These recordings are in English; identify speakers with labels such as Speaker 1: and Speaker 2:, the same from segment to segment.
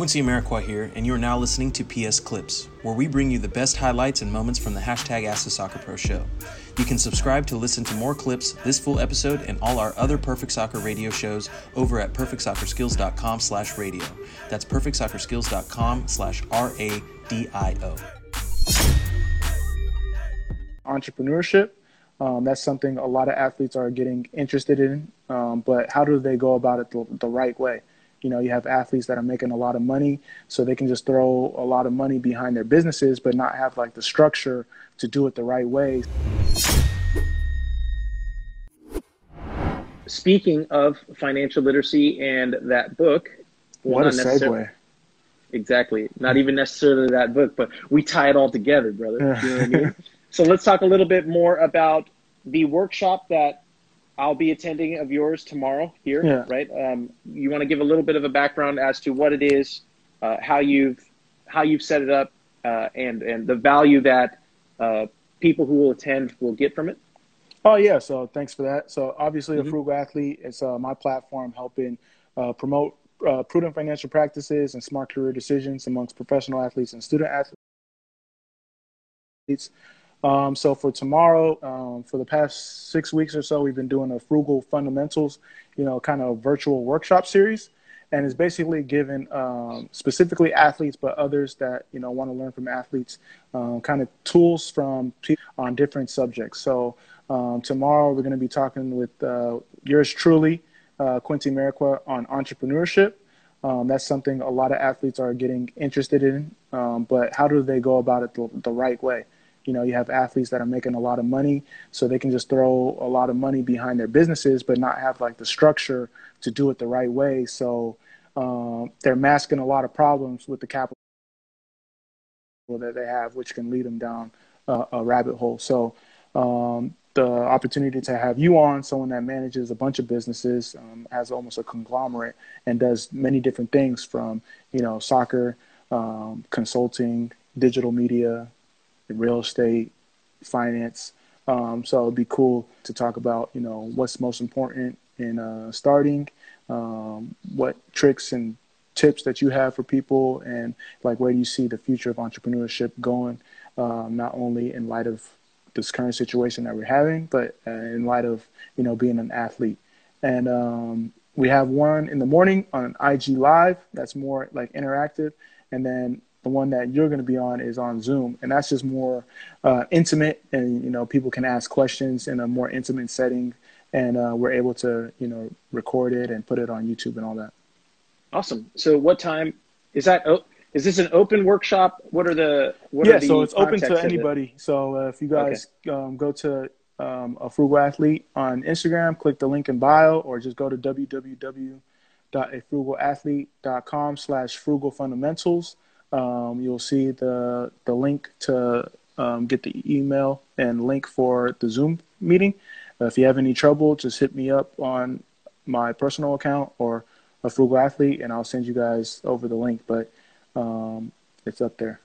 Speaker 1: Quincy Amarikwa here, and you are now listening to PS Clips, where we bring you the best highlights and moments from the hashtag Ask the Soccer Pro show. You can subscribe to listen to more clips, this full episode, and all our other Perfect Soccer radio shows over at perfectsoccerskills.com slash radio. That's perfectsoccerskills.com slash R-A-D-I-O.
Speaker 2: Entrepreneurship, um, that's something a lot of athletes are getting interested in, um, but how do they go about it the, the right way? You know, you have athletes that are making a lot of money, so they can just throw a lot of money behind their businesses, but not have like the structure to do it the right way.
Speaker 3: Speaking of financial literacy and that book,
Speaker 2: what a segue!
Speaker 3: Exactly, not even necessarily that book, but we tie it all together, brother. You know I mean? so let's talk a little bit more about the workshop that I'll be attending of yours tomorrow here, yeah. right? Um, you want to give a little bit of a background as to what it is, uh, how you've how you've set it up, uh, and and the value that uh, people who will attend will get from it.
Speaker 2: Oh yeah, so thanks for that. So obviously, mm-hmm. a frugal athlete is uh, my platform helping uh, promote uh, prudent financial practices and smart career decisions amongst professional athletes and student athletes. Um, so for tomorrow, um, for the past six weeks or so, we've been doing a frugal fundamentals, you know, kind of virtual workshop series, and it's basically given um, specifically athletes, but others that you know want to learn from athletes, um, kind of tools from on different subjects. So um, tomorrow we're going to be talking with uh, yours truly, uh, Quincy Amarikwa, on entrepreneurship. Um, that's something a lot of athletes are getting interested in, but how do they go about it the, the right way? You know, you have athletes that are making a lot of money, so they can just throw a lot of money behind their businesses, but not have like the structure to do it the right way. So um, they're masking a lot of problems with the capital that they have, which can lead them down uh, a rabbit hole. So um, the opportunity to have you on, someone that manages a bunch of businesses, um, has almost a conglomerate, and does many different things from you know soccer, um, consulting, digital media, real estate, finance. Um, so it'd be cool to talk about, you know, what's most important in uh, starting, um, what tricks and tips that you have for people, and like where do you see the future of entrepreneurship going, um, not only in light of this current situation that we're having, but uh, in light of you know being an athlete. And um, we have one in the morning on IG Live that's more like interactive, and then the one that you're going to be on is on Zoom, and that's just more uh, intimate, and you know people can ask questions in a more intimate setting, and uh, we're able to you know record it and put it on YouTube and all that.
Speaker 3: Awesome. So, what time is that? Oh, is this an open workshop? What are the what
Speaker 2: yeah?
Speaker 3: Are the
Speaker 2: so it's open to anybody. So uh, if you guys okay. um, go to um, a frugal athlete on Instagram, click the link in bio, or just go to www.afrugalathlete.com slash frugal fundamentals um, you'll see the the link to um, get the email and link for the Zoom meeting. Uh, if you have any trouble, just hit me up on my personal account or a frugal athlete, and I'll send you guys over the link. But um, it's up there.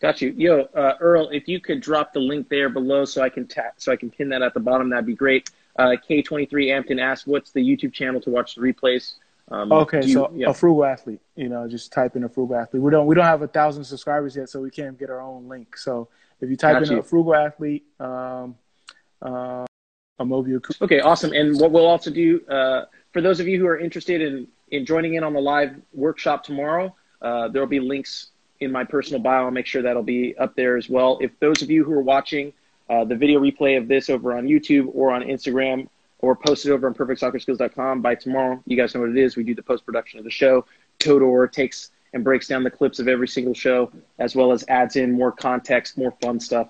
Speaker 3: Got you, yo, uh, Earl. If you could drop the link there below, so I can tap, so I can pin that at the bottom, that'd be great. Uh, K23 Ampton asked, "What's the YouTube channel to watch the replays?"
Speaker 2: Um, okay, you, so yeah. a frugal athlete, you know, just type in a frugal athlete. We don't we don't have a thousand subscribers yet, so we can't get our own link. So if you type Got in you. a frugal athlete, um, uh, a mobile.
Speaker 3: Okay, awesome. And what we'll also do uh, for those of you who are interested in in joining in on the live workshop tomorrow, uh, there will be links in my personal bio. I'll make sure that'll be up there as well. If those of you who are watching uh, the video replay of this over on YouTube or on Instagram or post it over on perfectsoccerskills.com by tomorrow. You guys know what it is. We do the post production of the show. Todor takes and breaks down the clips of every single show, as well as adds in more context, more fun stuff.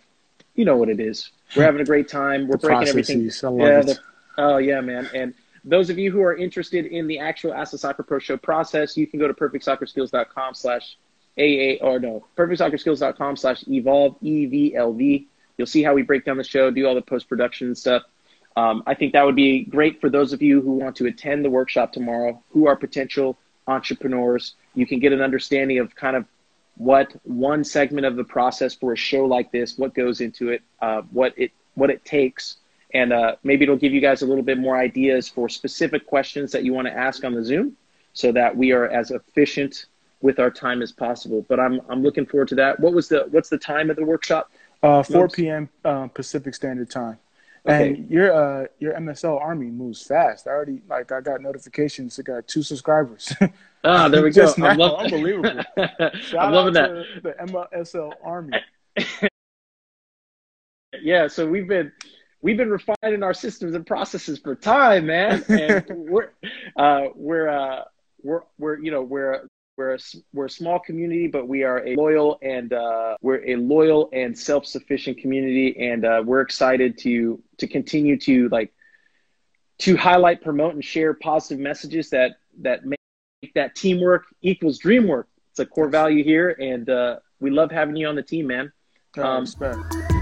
Speaker 3: You know what it is. We're having a great time. We're
Speaker 2: the
Speaker 3: breaking everything.
Speaker 2: yeah, the,
Speaker 3: oh yeah, man. And those of you who are interested in the actual Ask the Soccer Pro Show process, you can go to perfectsoccerskills.com slash AA or no, perfectsoccerskills.com slash evolve E V L V. You'll see how we break down the show, do all the post production stuff. Um, I think that would be great for those of you who want to attend the workshop tomorrow, who are potential entrepreneurs. You can get an understanding of kind of what one segment of the process for a show like this, what goes into it, uh, what it what it takes, and uh, maybe it'll give you guys a little bit more ideas for specific questions that you want to ask on the Zoom, so that we are as efficient
Speaker 1: with our time as possible. But I'm I'm looking forward to that. What was the what's the time of the workshop?
Speaker 2: Uh, 4 p.m. Uh, Pacific Standard Time.
Speaker 1: Okay.
Speaker 2: And your uh your MSL army moves fast. I already like I got notifications. I got two subscribers.
Speaker 1: Ah, there we go.
Speaker 2: Just.
Speaker 1: I'm love-
Speaker 2: Unbelievable. Shout
Speaker 1: I'm loving
Speaker 2: out
Speaker 1: that.
Speaker 2: the MSL army.
Speaker 1: Yeah, so we've been we've been refining our systems and processes for time, man. And we're uh, we're uh, we're we're you know we're we're a, we're a small community, but we are a loyal and uh, we're a loyal and self sufficient community, and uh, we're excited to to continue to like to highlight, promote, and share positive messages that that make that teamwork equals dream work. It's a core value here, and uh, we love having you on the team, man.
Speaker 2: Uh,
Speaker 1: Um,